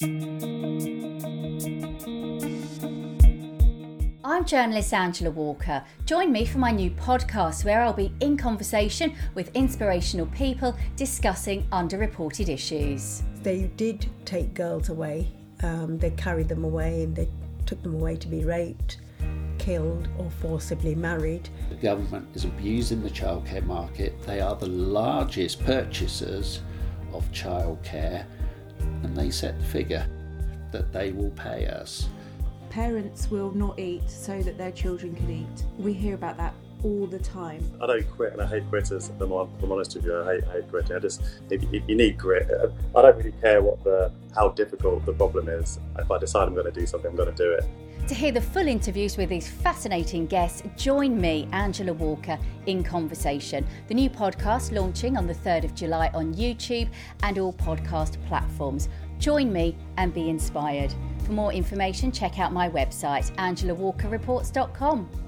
I'm journalist Angela Walker. Join me for my new podcast where I'll be in conversation with inspirational people discussing underreported issues. They did take girls away, um, they carried them away and they took them away to be raped, killed, or forcibly married. The government is abusing the childcare market. They are the largest purchasers of childcare and they set the figure that they will pay us. Parents will not eat so that their children can eat. We hear about that all the time. I don't quit and I hate quitters. If I'm, if I'm honest with you, I hate, I hate quitting. I just, if, if you need grit, uh, I don't really care what the, how difficult the problem is. If I decide I'm going to do something, I'm going to do it. To hear the full interviews with these fascinating guests, join me, Angela Walker, in conversation. The new podcast launching on the 3rd of July on YouTube and all podcast platforms. Join me and be inspired. For more information, check out my website, angelawalkerreports.com.